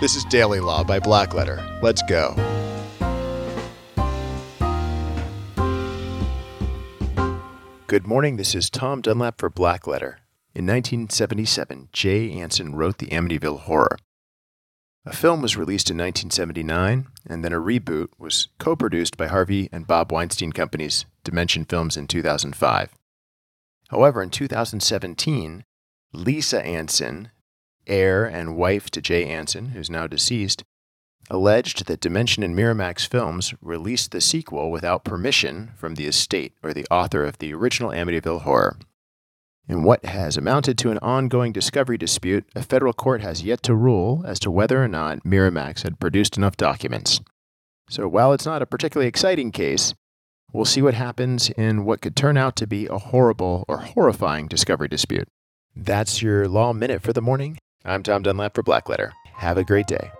This is Daily Law by Blackletter. Let's go. Good morning. This is Tom Dunlap for Blackletter. In 1977, Jay Anson wrote The Amityville Horror. A film was released in 1979, and then a reboot was co produced by Harvey and Bob Weinstein Company's Dimension Films in 2005. However, in 2017, Lisa Anson, heir and wife to Jay Anson, who's now deceased, alleged that Dimension and Miramax Films released the sequel without permission from the estate or the author of the original Amityville Horror. In what has amounted to an ongoing discovery dispute, a federal court has yet to rule as to whether or not Miramax had produced enough documents. So while it's not a particularly exciting case, we'll see what happens in what could turn out to be a horrible or horrifying discovery dispute. That's your Law Minute for the morning. I'm Tom Dunlap for Blackletter. Have a great day.